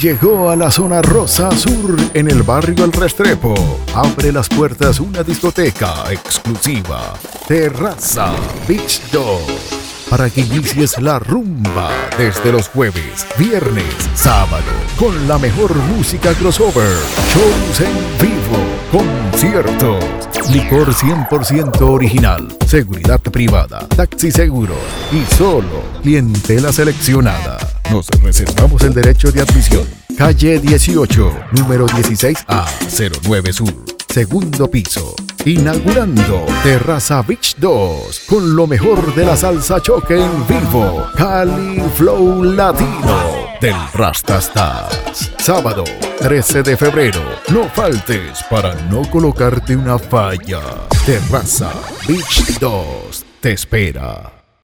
llegó a la zona Rosa Sur en el barrio El Restrepo. Abre las puertas una discoteca exclusiva. Terraza Beach Dog. Para que inicies la rumba desde los jueves, viernes, sábado, con la mejor música crossover, shows en vivo, conciertos, licor 100% original, seguridad privada, taxi seguro y solo clientela seleccionada. Nos reservamos el derecho de admisión. Calle 18, número 16A, 09 Sur, segundo piso. Inaugurando Terraza Beach 2 con lo mejor de la salsa choque en vivo. Cali Flow Latino del Rastastas. Sábado 13 de febrero. No faltes para no colocarte una falla. Terraza Beach 2 te espera.